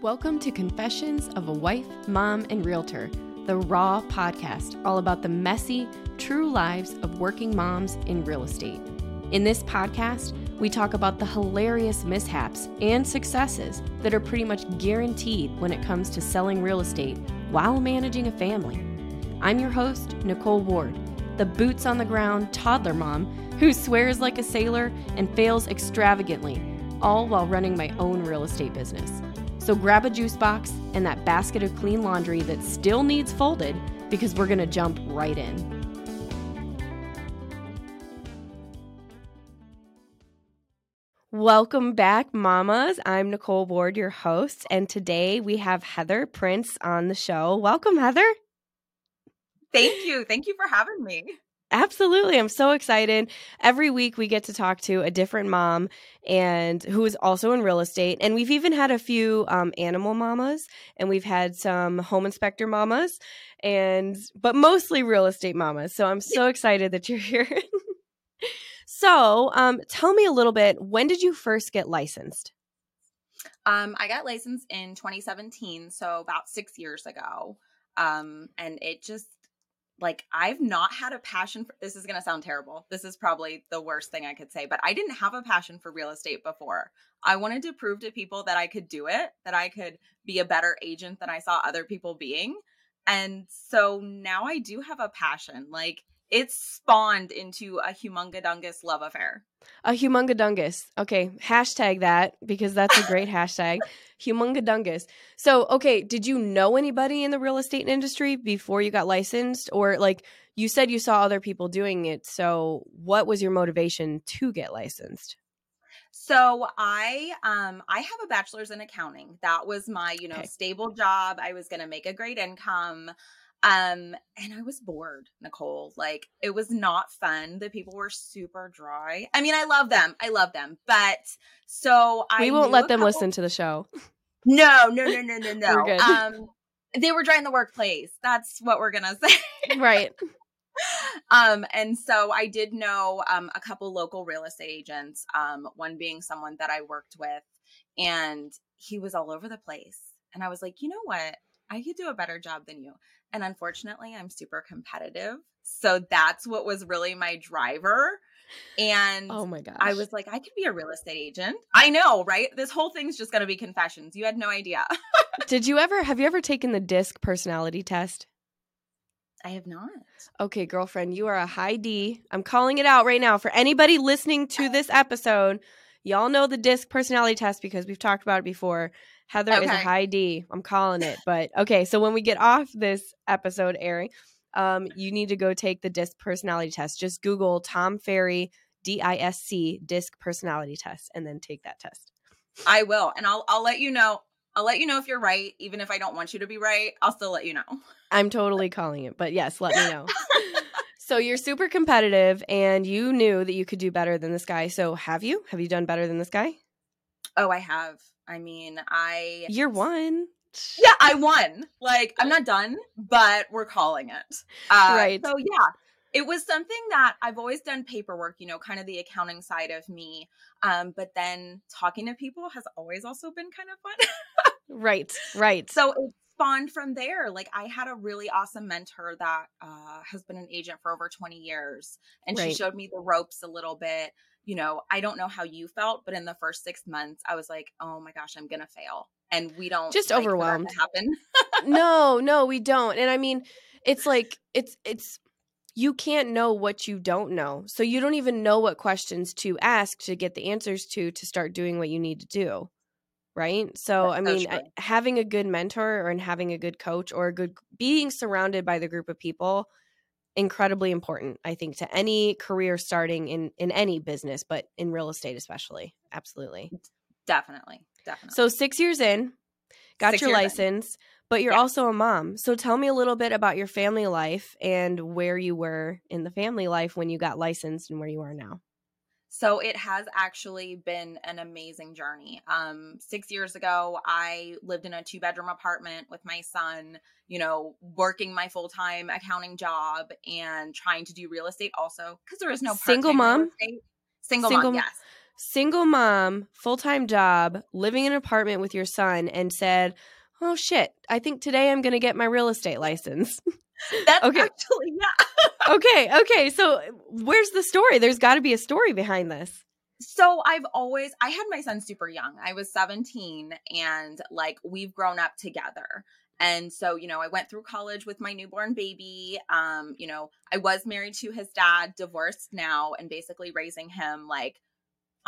Welcome to Confessions of a Wife, Mom, and Realtor, the Raw podcast, all about the messy, true lives of working moms in real estate. In this podcast, we talk about the hilarious mishaps and successes that are pretty much guaranteed when it comes to selling real estate while managing a family. I'm your host, Nicole Ward, the boots on the ground toddler mom who swears like a sailor and fails extravagantly, all while running my own real estate business. So grab a juice box and that basket of clean laundry that still needs folded because we're going to jump right in. Welcome back, mamas. I'm Nicole Ward, your host, and today we have Heather Prince on the show. Welcome, Heather. Thank you. Thank you for having me. Absolutely. I'm so excited. Every week we get to talk to a different mom and who is also in real estate. And we've even had a few um, animal mamas and we've had some home inspector mamas and but mostly real estate mamas. So I'm so excited that you're here. so um, tell me a little bit, when did you first get licensed? Um, I got licensed in 2017, so about six years ago. Um, and it just like I've not had a passion for this is going to sound terrible. This is probably the worst thing I could say, but I didn't have a passion for real estate before. I wanted to prove to people that I could do it, that I could be a better agent than I saw other people being. And so now I do have a passion. Like it's spawned into a humungadungus love affair. A humungadungus. Okay, hashtag that because that's a great hashtag. Humungadungus. So, okay, did you know anybody in the real estate industry before you got licensed, or like you said you saw other people doing it? So, what was your motivation to get licensed? So I um I have a bachelor's in accounting. That was my, you know, okay. stable job. I was going to make a great income. Um, and I was bored, Nicole. Like it was not fun. The people were super dry. I mean, I love them. I love them. But so I We won't let them couple- listen to the show. No, no, no, no, no, no. um they were dry in the workplace. That's what we're gonna say. right. um, and so I did know um a couple local real estate agents, um, one being someone that I worked with, and he was all over the place. And I was like, you know what? I could do a better job than you. And unfortunately, I'm super competitive. So that's what was really my driver. And oh my gosh, I was like, I could be a real estate agent. I know, right? This whole thing's just going to be confessions. You had no idea. Did you ever, have you ever taken the DISC personality test? I have not. Okay, girlfriend, you are a high D. I'm calling it out right now for anybody listening to this episode. Y'all know the DISC personality test because we've talked about it before. Heather okay. is a high D. I'm calling it. But okay, so when we get off this episode airing, um, you need to go take the DISC personality test. Just Google Tom Ferry D I S C DISC personality test, and then take that test. I will, and I'll I'll let you know. I'll let you know if you're right, even if I don't want you to be right. I'll still let you know. I'm totally calling it, but yes, let me know. so you're super competitive, and you knew that you could do better than this guy. So have you? Have you done better than this guy? Oh, I have. I mean, I You're one. Yeah, I won. Like, I'm not done, but we're calling it. Uh, right. So yeah, it was something that I've always done paperwork, you know, kind of the accounting side of me. Um, but then talking to people has always also been kind of fun. right, right. So it spawned from there. Like I had a really awesome mentor that uh, has been an agent for over 20 years, and right. she showed me the ropes a little bit you know, I don't know how you felt, but in the first six months, I was like, oh my gosh, I'm gonna fail, and we don't just like overwhelmed happen. no, no, we don't. And I mean, it's like it's it's you can't know what you don't know, so you don't even know what questions to ask to get the answers to to start doing what you need to do. Right. So, That's I mean, so having a good mentor or and having a good coach or a good being surrounded by the group of people incredibly important i think to any career starting in in any business but in real estate especially. Absolutely. Definitely definitely. So six years in got six your license in. but you're yeah. also a mom. So tell me a little bit about your family life and where you were in the family life when you got licensed and where you are now so it has actually been an amazing journey. Um, six years ago, I lived in a two bedroom apartment with my son, you know, working my full time accounting job and trying to do real estate also because there is no single mom. Single, single mom, yes. single mom, full time job, living in an apartment with your son, and said, "Oh shit, I think today I'm going to get my real estate license." That's okay. actually yeah. okay, okay. So where's the story? There's got to be a story behind this. So I've always I had my son super young. I was 17 and like we've grown up together. And so, you know, I went through college with my newborn baby. Um, you know, I was married to his dad, divorced now, and basically raising him like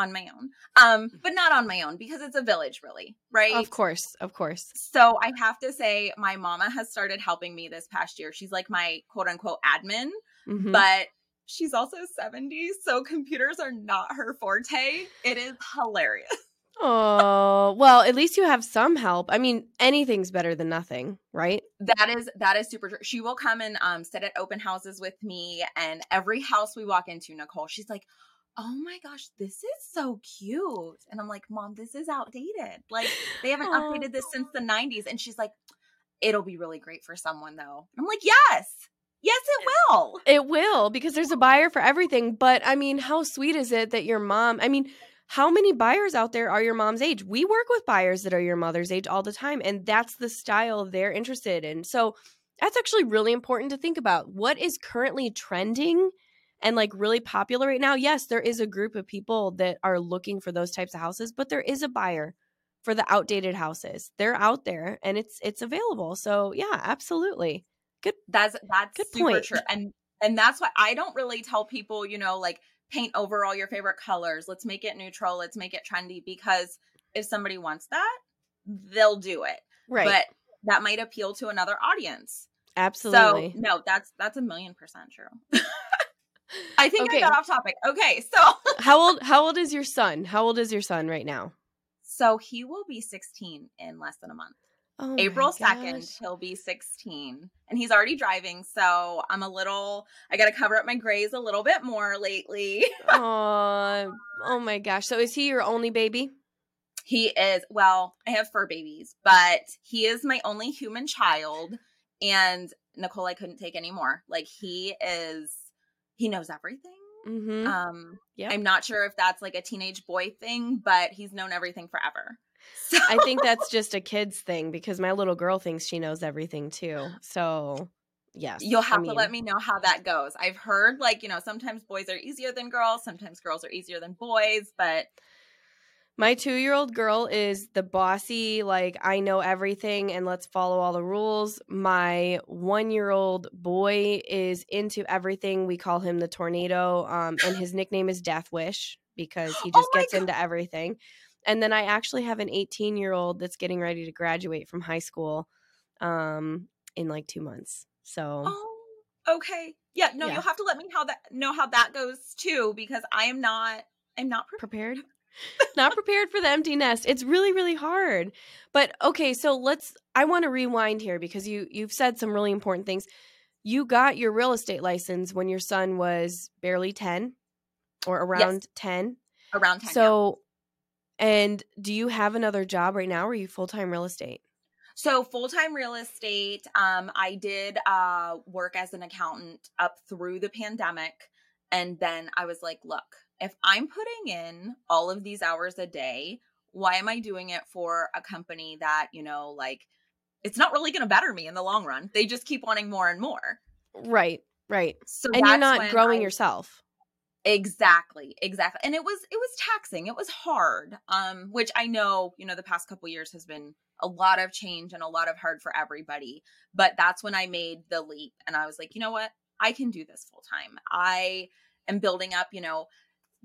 on my own. Um, mm. but not on my own because it's a village, really, right? Of course, of course. So I have to say, my mama has started helping me this past year. She's like my quote unquote admin, mm-hmm. but she's also 70, so computers are not her forte. It is hilarious. Oh, well, at least you have some help. I mean, anything's better than nothing, right? That is that is super true. She will come and um sit at open houses with me and every house we walk into, Nicole, she's like, oh my gosh, this is so cute. And I'm like, Mom, this is outdated. Like, they haven't updated this since the 90s. And she's like, it'll be really great for someone, though. I'm like, yes. Yes, it will. It will because there's a buyer for everything. But I mean, how sweet is it that your mom, I mean, how many buyers out there are your mom's age? We work with buyers that are your mother's age all the time, and that's the style they're interested in. So that's actually really important to think about. What is currently trending and like really popular right now, yes, there is a group of people that are looking for those types of houses, but there is a buyer for the outdated houses. They're out there and it's it's available. So yeah, absolutely. Good. That's that's good super point. true. And and that's why I don't really tell people, you know, like paint over all your favorite colors. Let's make it neutral. Let's make it trendy because if somebody wants that, they'll do it. Right. But that might appeal to another audience. Absolutely. So no, that's that's a million percent true. I think okay. I got off topic. Okay, so how old how old is your son? How old is your son right now? So he will be 16 in less than a month. Oh April 2nd, he'll be 16 and he's already driving. So I'm a little, I got to cover up my grays a little bit more lately. oh, oh my gosh. So is he your only baby? He is, well, I have fur babies, but he is my only human child. And Nicole, I couldn't take anymore. Like he is he knows everything. Mm-hmm. Um, yeah. I'm not sure if that's like a teenage boy thing, but he's known everything forever. So. I think that's just a kid's thing because my little girl thinks she knows everything too. So, yes. You'll have I mean, to let me know how that goes. I've heard like, you know, sometimes boys are easier than girls, sometimes girls are easier than boys, but my two year old girl is the bossy, like, I know everything and let's follow all the rules. My one year old boy is into everything. We call him the tornado, um, and his nickname is Death Wish because he just oh gets God. into everything. And then I actually have an 18 year old that's getting ready to graduate from high school um, in like two months. So. Oh, okay. Yeah, no, yeah. you'll have to let me how that know how that goes too because I am not I'm not prepared. prepared not prepared for the empty nest. It's really really hard. But okay, so let's I want to rewind here because you you've said some really important things. You got your real estate license when your son was barely 10 or around yes. 10. Around 10. So. And do you have another job right now or are you full-time real estate? So full-time real estate, um I did uh work as an accountant up through the pandemic and then I was like, look, if I'm putting in all of these hours a day, why am I doing it for a company that, you know, like it's not really going to better me in the long run? They just keep wanting more and more. Right, right. So and you're not growing I, yourself. Exactly, exactly. And it was it was taxing. It was hard. Um which I know, you know, the past couple years has been a lot of change and a lot of hard for everybody. But that's when I made the leap and I was like, you know what? I can do this full time. I am building up, you know,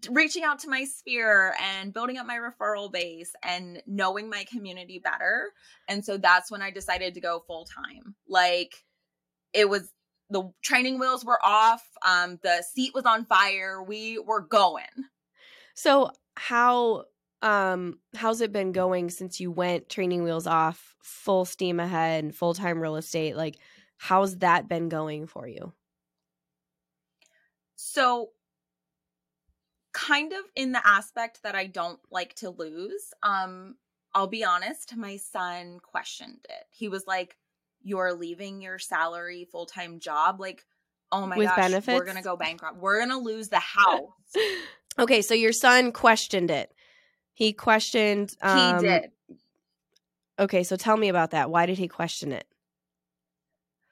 reaching out to my sphere and building up my referral base and knowing my community better. And so that's when I decided to go full time. Like it was the training wheels were off, um the seat was on fire. We were going. So how um how's it been going since you went training wheels off full steam ahead full-time real estate like how's that been going for you so kind of in the aspect that I don't like to lose. Um, I'll be honest, my son questioned it. He was like, You're leaving your salary full time job? Like, oh my With gosh, benefits? we're gonna go bankrupt. We're gonna lose the house. Okay, so your son questioned it. He questioned. Um, he did. Okay, so tell me about that. Why did he question it?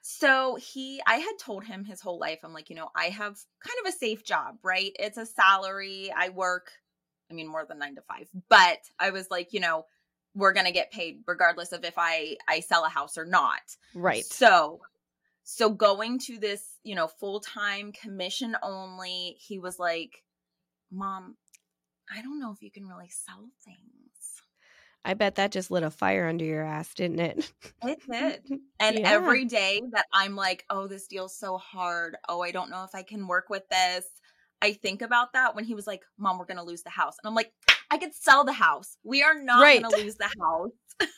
So he, I had told him his whole life, I'm like, you know, I have kind of a safe job, right? It's a salary. I work, I mean, more than nine to five, but I was like, you know, we're going to get paid regardless of if I, I sell a house or not. Right. So, so going to this, you know, full time commission only, he was like, mom, I don't know if you can really sell things. I bet that just lit a fire under your ass, didn't it? It did. And Yeah. every day that I'm like, oh, this deal's so hard. Oh, I don't know if I can work with this. I think about that when he was like, Mom, we're going to lose the house. And I'm like, I could sell the house. We are not Right. going to lose the house.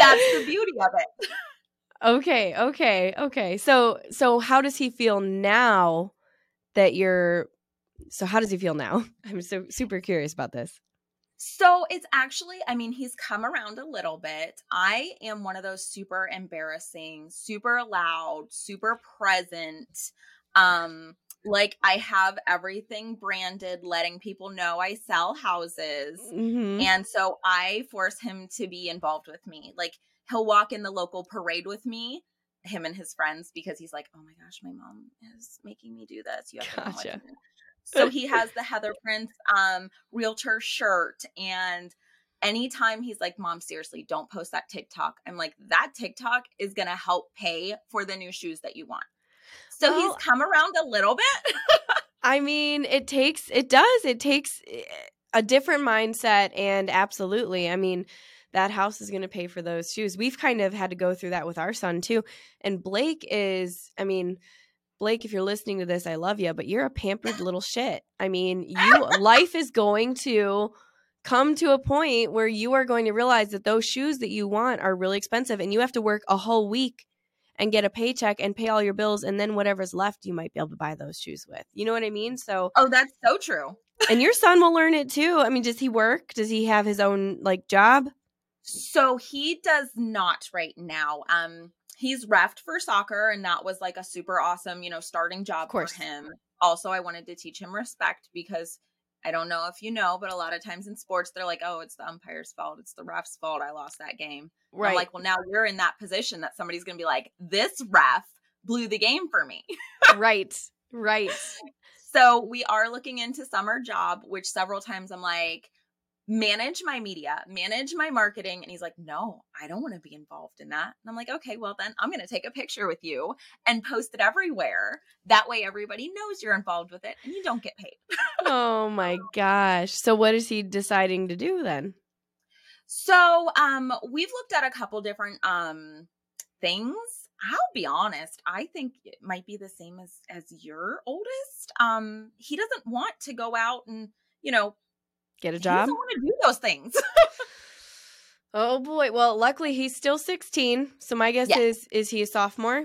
That's the beauty of it. Okay, okay, okay. So so how does he feel now that you're so how does he feel now? I'm so super curious about this. So it's actually, I mean, he's come around a little bit. I am one of those super embarrassing, super loud, super present. Um, like I have everything branded, letting people know I sell houses. Mhm. And so I force him to be involved with me. Like he'll walk in the local parade with me, him and his friends, because he's like, oh my gosh, my mom is making me do this. You have to know what Gotcha. to. So he has the Heather Prince um, realtor shirt. And anytime he's like, Mom, seriously, don't post that TikTok. I'm like, that TikTok is going to help pay for the new shoes that you want. So Well- he's come around a little bit. I mean, it takes it does. It takes eh, a different mindset and absolutely. I mean, that house is going to pay for those shoes. We've kind of had to go through that with our son too. And Blake is, I mean, Blake, if you're listening to this, I love you, but you're a pampered little shit. I mean, you life is going to come to a point where you are going to realize that those shoes that you want are really expensive and you have to work a whole week and get a paycheck and pay all your bills and then whatever's left you might be able to buy those shoes with. You know what I mean? So oh, that's so true. and your son will learn it too. I mean, does he work? Does he have his own like job? So he does not right now. Um, he's refed for soccer, and that was like a super awesome, you know, starting job for him. Also, I wanted to teach him respect because I don't know if you know, but a lot of times in sports, they're like, "Oh, it's the umpire's fault. It's the ref's fault. I lost that game." Right. I'm like, well, now you're in that position that somebody's going to be like, "This ref blew the game for me." right. Right. So we are looking into summer job, which several times I'm like, manage my media, manage my marketing. And he's like, no, I don't want to be involved in that. And I'm like, okay, well, then I'm going to take a picture with you and post it everywhere. That way everybody knows you're involved with it and you don't get paid. Oh my gosh. So what is he deciding to do then? So um we've looked at a couple different um things. I'll be honest, I think it might be the same as as your oldest. Um he doesn't want to go out and, you know, Get a job? want to do those things. Oh boy. Well, luckily he's still 16. So my guess Yeah. is is he a sophomore?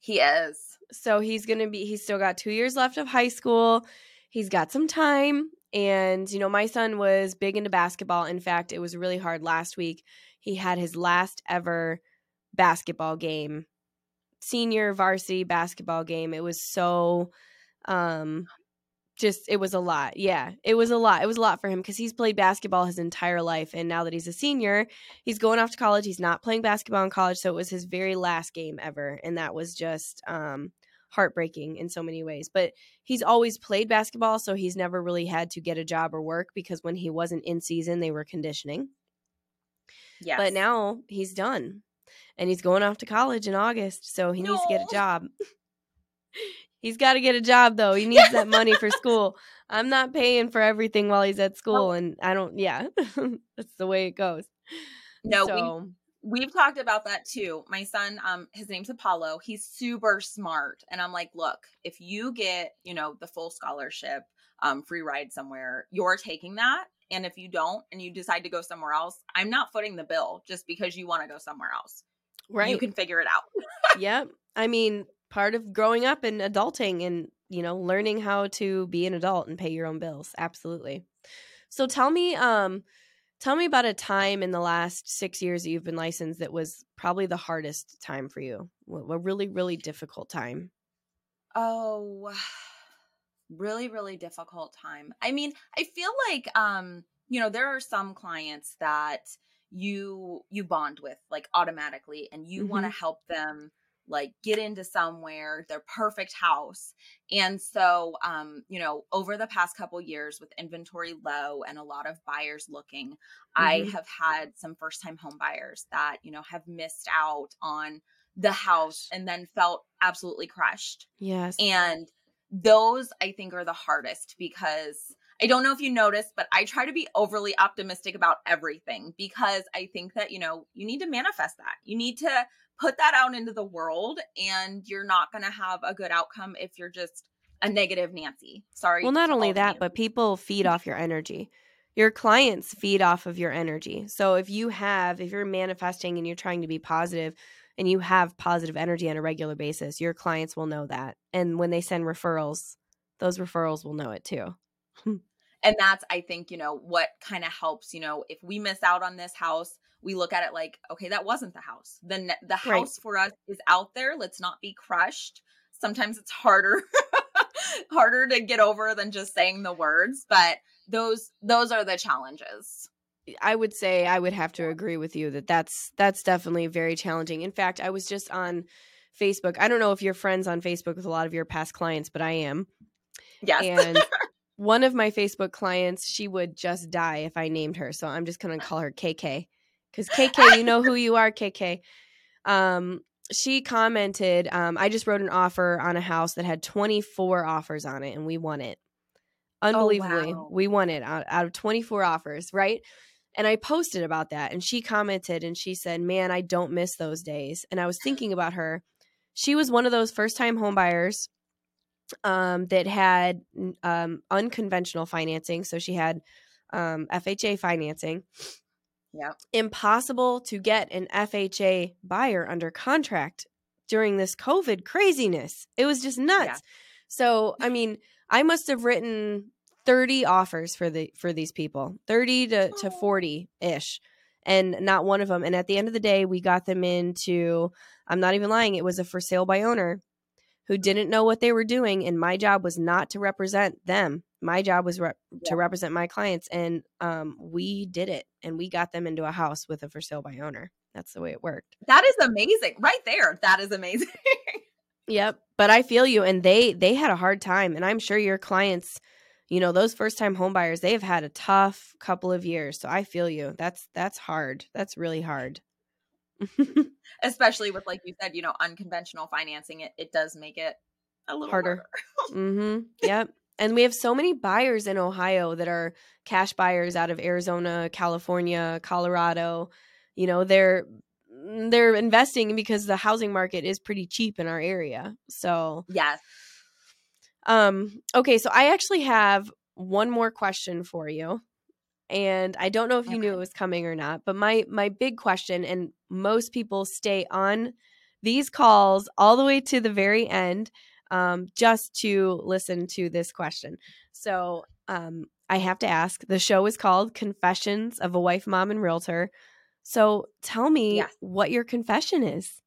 he is. So he's going to be he's still got 2 years left of high school. He's got some time and you know my son was big into basketball. In fact, it was really hard last week. He had his last ever basketball game. Senior varsity basketball game. It was so um just it was a lot. Yeah, it was a lot. It was a lot for him because he's played basketball his entire life, and now that he's a senior, he's going off to college. He's not playing basketball in college, so it was his very last game ever, and that was just um, heartbreaking in so many ways. But he's always played basketball, so he's never really had to get a job or work because when he wasn't in season, they were conditioning. Yeah, But now he's done, and he's going off to college in August, so he needs to get a job. He's got to get a job though. He needs that money for school. I'm not paying for everything while he's at school, and I don't. Yeah, that's the way it goes. No, we- we've talked about that too. My son, um, his name's Apollo. He's super smart. And I'm like, look, if you get, you know, the full scholarship, um, free ride somewhere, you're taking that. And if you don't and you decide to go somewhere else, I'm not footing the bill just because you want to go somewhere else. right, You can figure it out. yep. I mean, part of growing up and adulting, and you know, learning how to be an adult and pay your own bills. Absolutely. So tell me, um, tell me about a time in the last six years that you've been licensed that was probably the hardest time for you. A really, really difficult time. Oh, really really difficult time. I mean, I feel like um, you know, there are some clients that you you bond with like automatically and you mm-hmm. want to help them like get into somewhere their perfect house and so um you know over the past couple years with inventory low and a lot of buyers looking mm-hmm. i have had some first time home buyers that you know have missed out on the house and then felt absolutely crushed yes and those i think are the hardest because I don't know if you noticed, but I try to be overly optimistic about everything because I think that, you know, you need to manifest that. You need to put that out into the world and you're not going to have a good outcome if you're just a negative Nancy. Sorry. Well, not only that, but people feed mm-hmm. off your energy. Your clients feed off of your energy. So if you have, if you're manifesting and you're trying to be positive and you have positive energy on a regular basis, your clients will know that. And when they send referrals, those referrals will know it too. and that's i think you know what kind of helps you know if we miss out on this house we look at it like okay that wasn't the house then the house right. for us is out there let's not be crushed sometimes it's harder harder to get over than just saying the words but those those are the challenges I would say I would have to agree with you that that's that's definitely very challenging. In fact, I was just on Facebook. I don't know if you're friends on Facebook with a lot of your past clients, but I am. Yes. And one of my Facebook clients, she would just die if I named her. So I'm just going to call her KK. Because KK, you know who you are, KK. Um, she commented, um, I just wrote an offer on a house that had 24 offers on it and we won it. Oh, Unbelievably, oh, wow. we won it out, out of 24 offers, right? And I posted about that and she commented and she said, Man, I don't miss those days. And I was thinking about her. She was one of those first time homebuyers um, that had um, unconventional financing. So she had um, FHA financing. Yeah. Impossible to get an FHA buyer under contract during this COVID craziness. It was just nuts. Yeah. So, I mean, I must have written 30 offers for the for these people. 30 to, to 40 ish. And not one of them. And at the end of the day, we got them into I'm not even lying, it was a for sale by owner who didn't know what they were doing and my job was not to represent them my job was re- yeah. to represent my clients and um, we did it and we got them into a house with a for sale by owner that's the way it worked that is amazing right there that is amazing yep but i feel you and they they had a hard time and i'm sure your clients you know those first time home buyers they have had a tough couple of years so i feel you that's that's hard that's really hard especially with like you said you know unconventional financing it, it does make it a little harder, harder. mm-hmm. yep and we have so many buyers in ohio that are cash buyers out of arizona california colorado. You know they're they're investing because the housing market is pretty cheap in our area. So yes. um okay so i actually have one more question for you. And I don't know if you okay. knew it was coming or not, but my my big question and most people stay on these calls all the way to the very end um, just to listen to this question. So um, I have to ask. The show is called Confessions of a Wife, Mom, and Realtor. So tell me yes. what your confession is.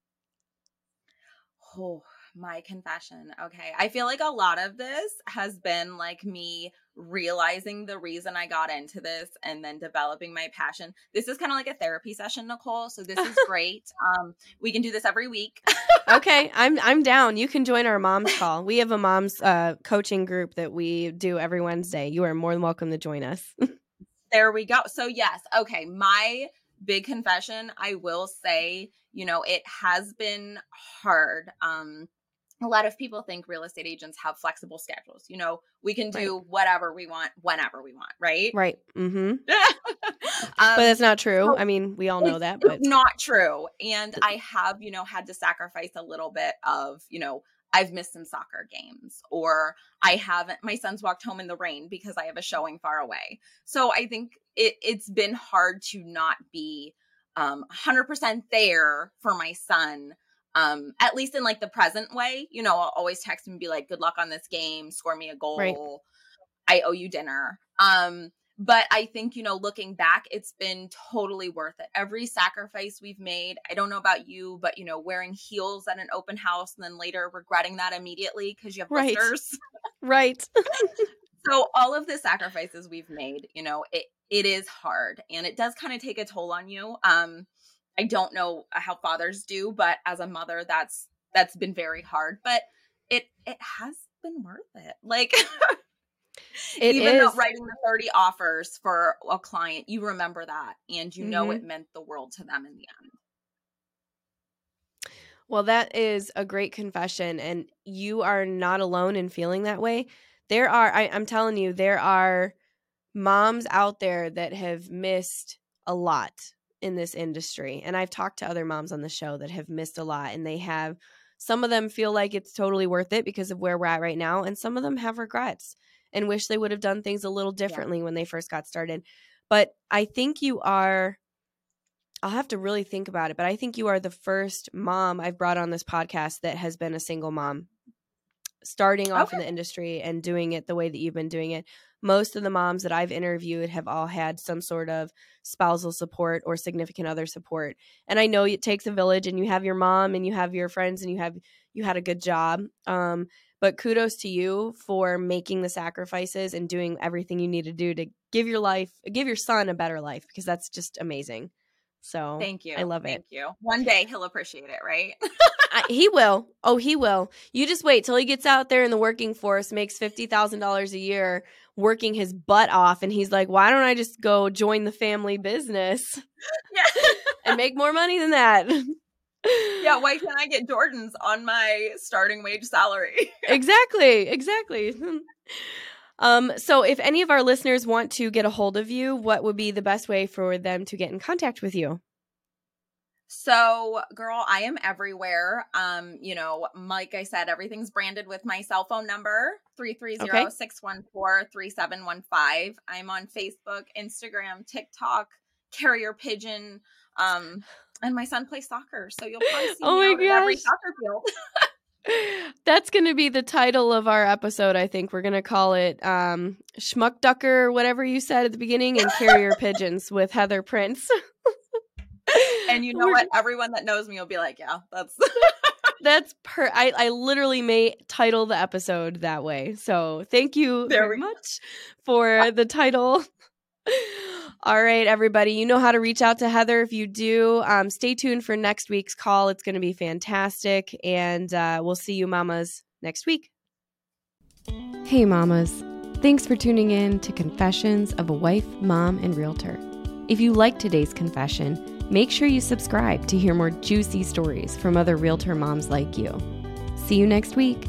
Oh, my confession. Okay. I feel like a lot of this has been like me realizing the reason I got into this and then developing my passion. This is kind of like a therapy session, Nicole. So this is great. um, we can do this every week. okay, I'm I'm down. You can join our mom's call. We have a mom's uh, coaching group that we do every Wednesday. You are more than welcome to join us. there we go. So yes, okay, my big confession, I will say, you know, it has been hard. Um a lot of people think real estate agents have flexible schedules. You know, we can do right. whatever we want whenever we want, right? Right. Mm-hmm. um, but that's not true. I mean, we all know that, but not true. And I have, you know, had to sacrifice a little bit of, you know, I've missed some soccer games or I haven't my son's walked home in the rain because I have a showing far away. So I think it it's been hard to not be um 100% there for my son um at least in like the present way you know i'll always text him and be like good luck on this game score me a goal right. i owe you dinner um but I think, you know, looking back, it's been totally worth it. Every sacrifice we've made, I don't know about you, but, you know, wearing heels at an open house and then later regretting that immediately because you have right. blisters. right. so all of the sacrifices we've made, you know, it, it is hard and it does kind of take a toll on you. Um, I don't know how fathers do, but as a mother, that's, that's been very hard, but it, it has been worth it. Like, It Even is. though writing the 30 offers for a client, you remember that and you know mm-hmm. it meant the world to them in the end. Well, that is a great confession, and you are not alone in feeling that way. There are, I, I'm telling you, there are moms out there that have missed a lot in this industry. And I've talked to other moms on the show that have missed a lot, and they have some of them feel like it's totally worth it because of where we're at right now, and some of them have regrets and wish they would have done things a little differently yeah. when they first got started. But I think you are I'll have to really think about it, but I think you are the first mom I've brought on this podcast that has been a single mom starting off okay. in the industry and doing it the way that you've been doing it. Most of the moms that I've interviewed have all had some sort of spousal support or significant other support. And I know it takes a village and you have your mom and you have your friends and you have you had a good job. Um, but kudos to you for making the sacrifices and doing everything you need to do to give your life, give your son a better life because that's just amazing. So thank you. I love it. Thank you. One day he'll appreciate it, right? I, he will. Oh, he will. You just wait till he gets out there in the working force, makes fifty thousand dollars a year, working his butt off, and he's like, "Why don't I just go join the family business yeah. and make more money than that?" yeah, why can't I get Jordans on my starting wage salary? exactly, exactly. Um, so if any of our listeners want to get a hold of you, what would be the best way for them to get in contact with you? So, girl, I am everywhere. Um, you know, like I said, everything's branded with my cell phone number, 330-614-3715. I'm on Facebook, Instagram, TikTok, Carrier Pigeon. Um, and my son plays soccer, so you'll probably see oh me out every soccer field. That's going to be the title of our episode. I think we're going to call it um, "Schmuck Ducker," whatever you said at the beginning, and "Carrier Pigeons" with Heather Prince. and you know what? Everyone that knows me will be like, "Yeah, that's." that's per. I I literally may title the episode that way. So thank you there very much for the title. All right, everybody. You know how to reach out to Heather if you do. Um, stay tuned for next week's call. It's going to be fantastic. And uh, we'll see you, mamas, next week. Hey, mamas. Thanks for tuning in to Confessions of a Wife, Mom, and Realtor. If you like today's confession, make sure you subscribe to hear more juicy stories from other realtor moms like you. See you next week.